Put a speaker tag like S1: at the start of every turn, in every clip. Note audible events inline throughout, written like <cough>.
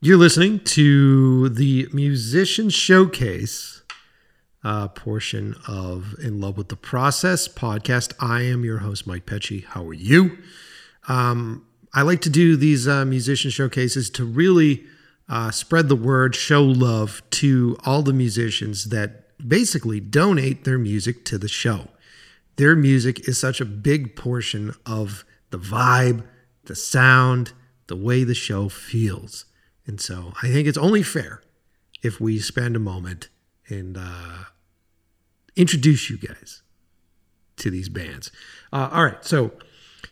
S1: You're listening to the Musician Showcase uh, portion of In Love with the Process podcast. I am your host, Mike Pecci. How are you? Um, I like to do these uh, musician showcases to really uh, spread the word, show love to all the musicians that basically donate their music to the show. Their music is such a big portion of the vibe, the sound, the way the show feels. And so I think it's only fair if we spend a moment and uh, introduce you guys to these bands. Uh, all right, so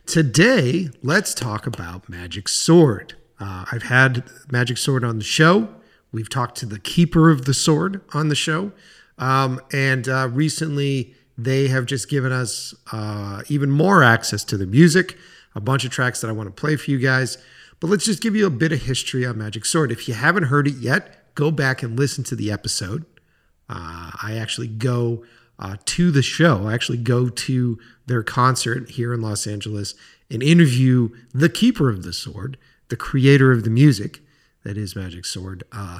S1: today let's talk about Magic Sword. Uh, I've had Magic Sword on the show. We've talked to the keeper of the sword on the show. Um, and uh, recently, they have just given us uh, even more access to the music, a bunch of tracks that I want to play for you guys. But let's just give you a bit of history on Magic Sword. If you haven't heard it yet, go back and listen to the episode. Uh, I actually go uh, to the show, I actually go to their concert here in Los Angeles and interview the keeper of the sword, the creator of the music that is Magic Sword, uh,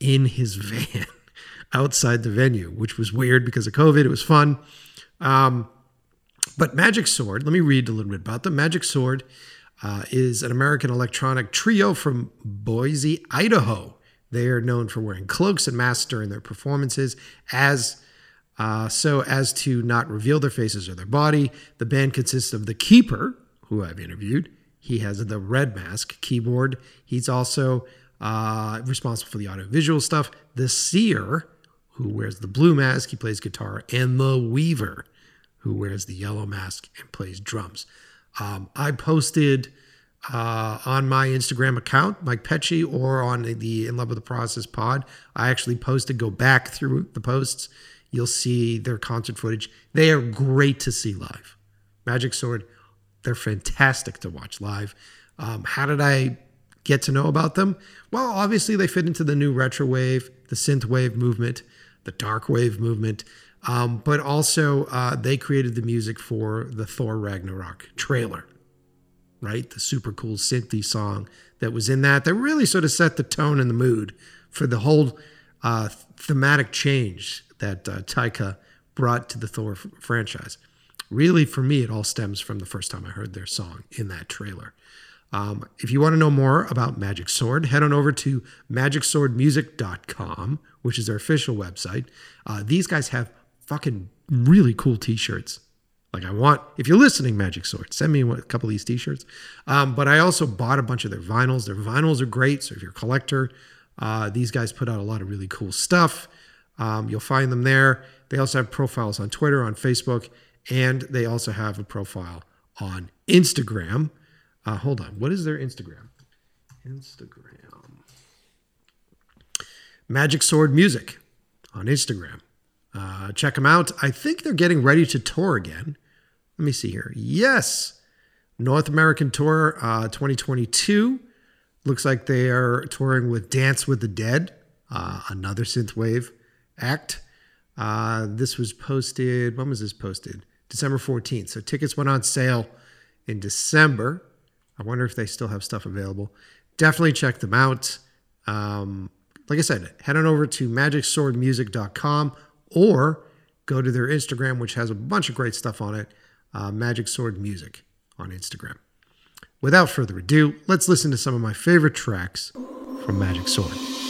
S1: in his <laughs> van outside the venue, which was weird because of COVID. It was fun. Um, but Magic Sword, let me read a little bit about them. Magic Sword uh, is an American electronic trio from Boise, Idaho. They are known for wearing cloaks and masks during their performances, as uh, so as to not reveal their faces or their body. The band consists of the Keeper, who I've interviewed. He has the red mask keyboard. He's also uh, responsible for the audiovisual stuff. The Seer, who wears the blue mask, he plays guitar, and the Weaver, who wears the yellow mask and plays drums. Um, I posted uh, on my Instagram account, Mike Pecci, or on the In Love with the Process pod. I actually posted, go back through the posts. You'll see their concert footage. They are great to see live. Magic Sword, they're fantastic to watch live. Um, how did I get to know about them? Well, obviously, they fit into the new retro wave, the synth wave movement, the dark wave movement. Um, but also, uh, they created the music for the Thor Ragnarok trailer, right? The super cool synthy song that was in that. That really sort of set the tone and the mood for the whole uh, thematic change that uh, Taika brought to the Thor f- franchise. Really, for me, it all stems from the first time I heard their song in that trailer. Um, if you want to know more about Magic Sword, head on over to magicswordmusic.com, which is their official website. Uh, these guys have fucking really cool t-shirts. Like I want, if you're listening, Magic Sword, send me a couple of these t-shirts. Um, but I also bought a bunch of their vinyls. Their vinyls are great. So if you're a collector, uh, these guys put out a lot of really cool stuff. Um, you'll find them there. They also have profiles on Twitter, on Facebook, and they also have a profile on Instagram. Uh, hold on. What is their Instagram? Instagram. Magic Sword Music on Instagram. Uh, check them out. I think they're getting ready to tour again. Let me see here. Yes, North American Tour uh, 2022. Looks like they are touring with Dance with the Dead, uh, another synthwave act. Uh, this was posted, when was this posted? December 14th. So tickets went on sale in December. I wonder if they still have stuff available. Definitely check them out. Um, like I said, head on over to magicswordmusic.com or go to their Instagram, which has a bunch of great stuff on it uh, Magic Sword Music on Instagram. Without further ado, let's listen to some of my favorite tracks from Magic Sword.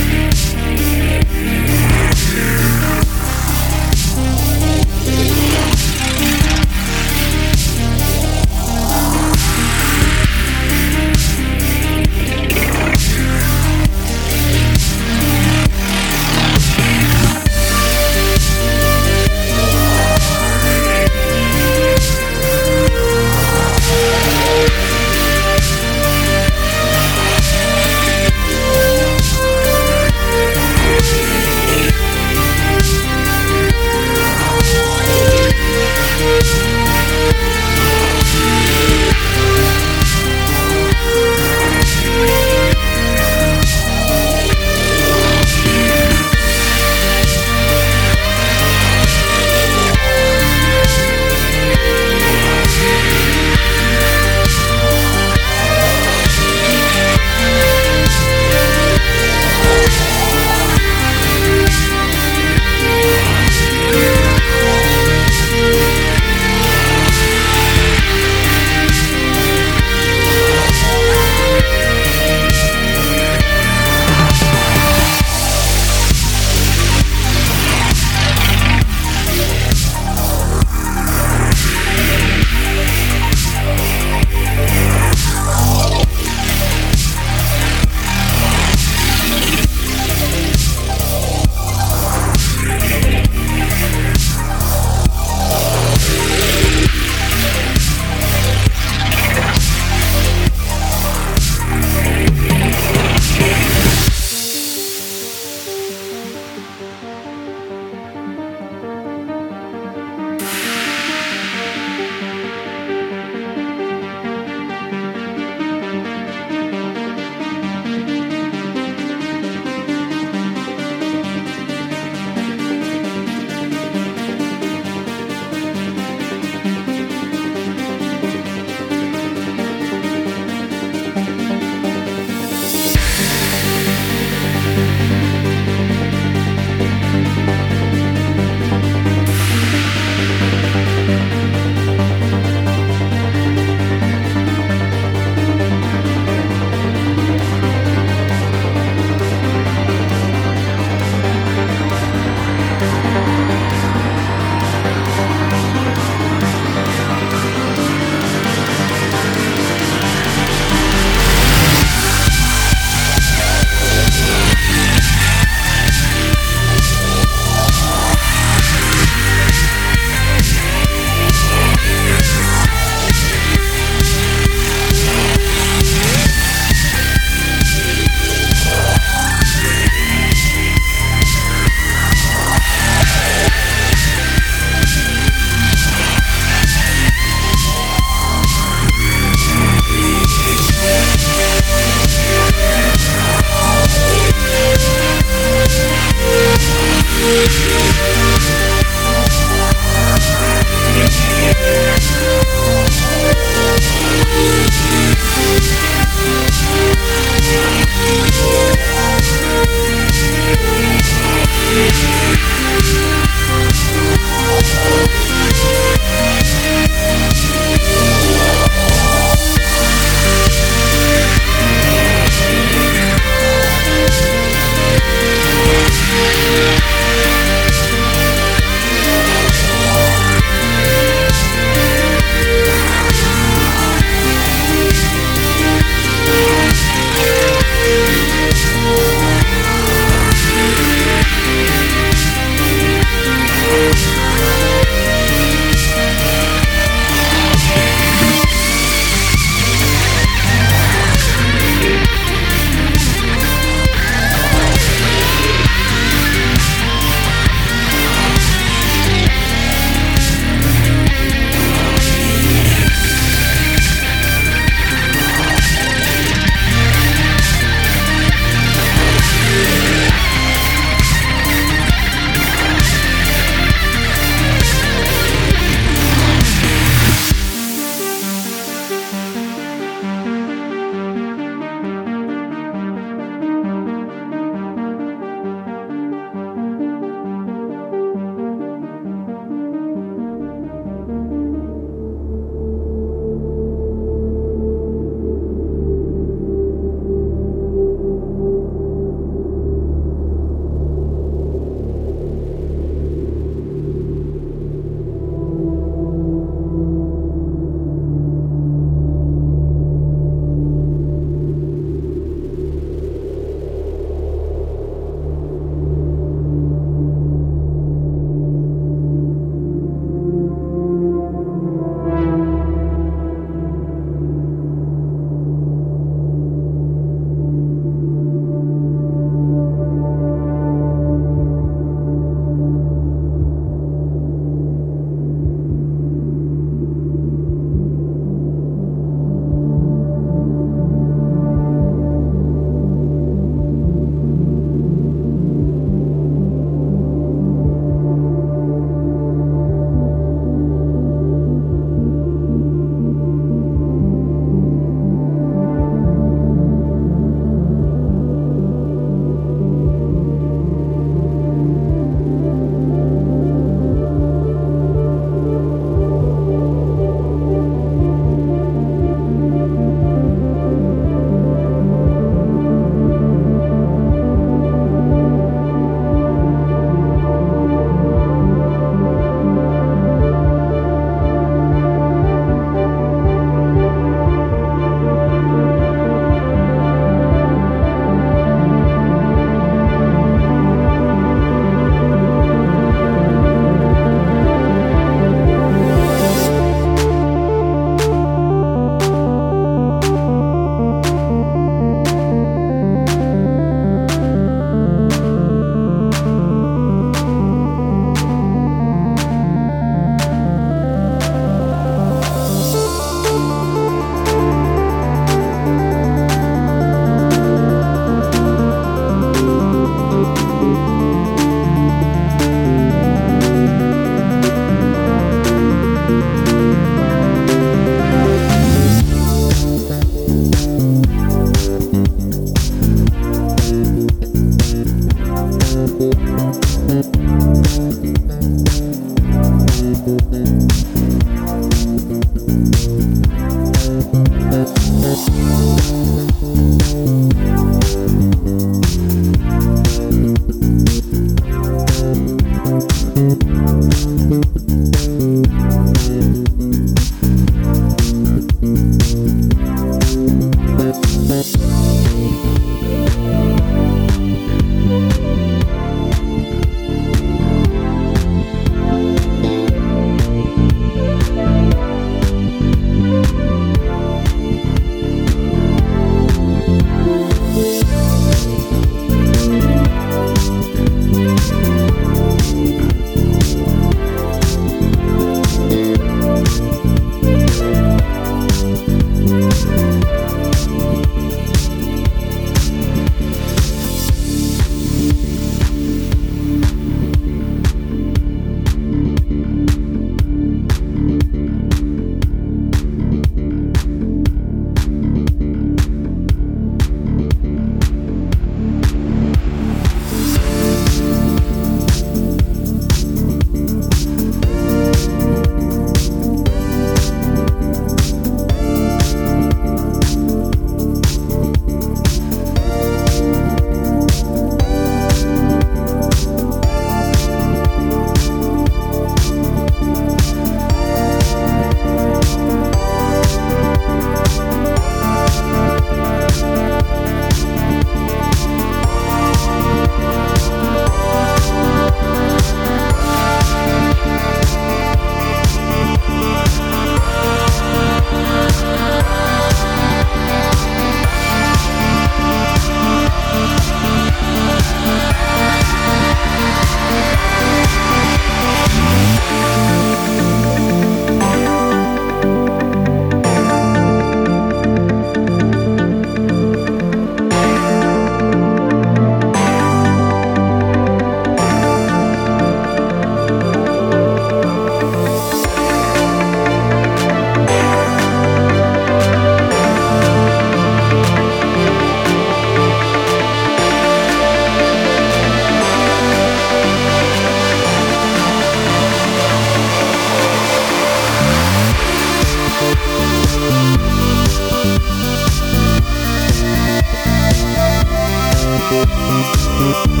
S2: Música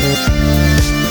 S2: Música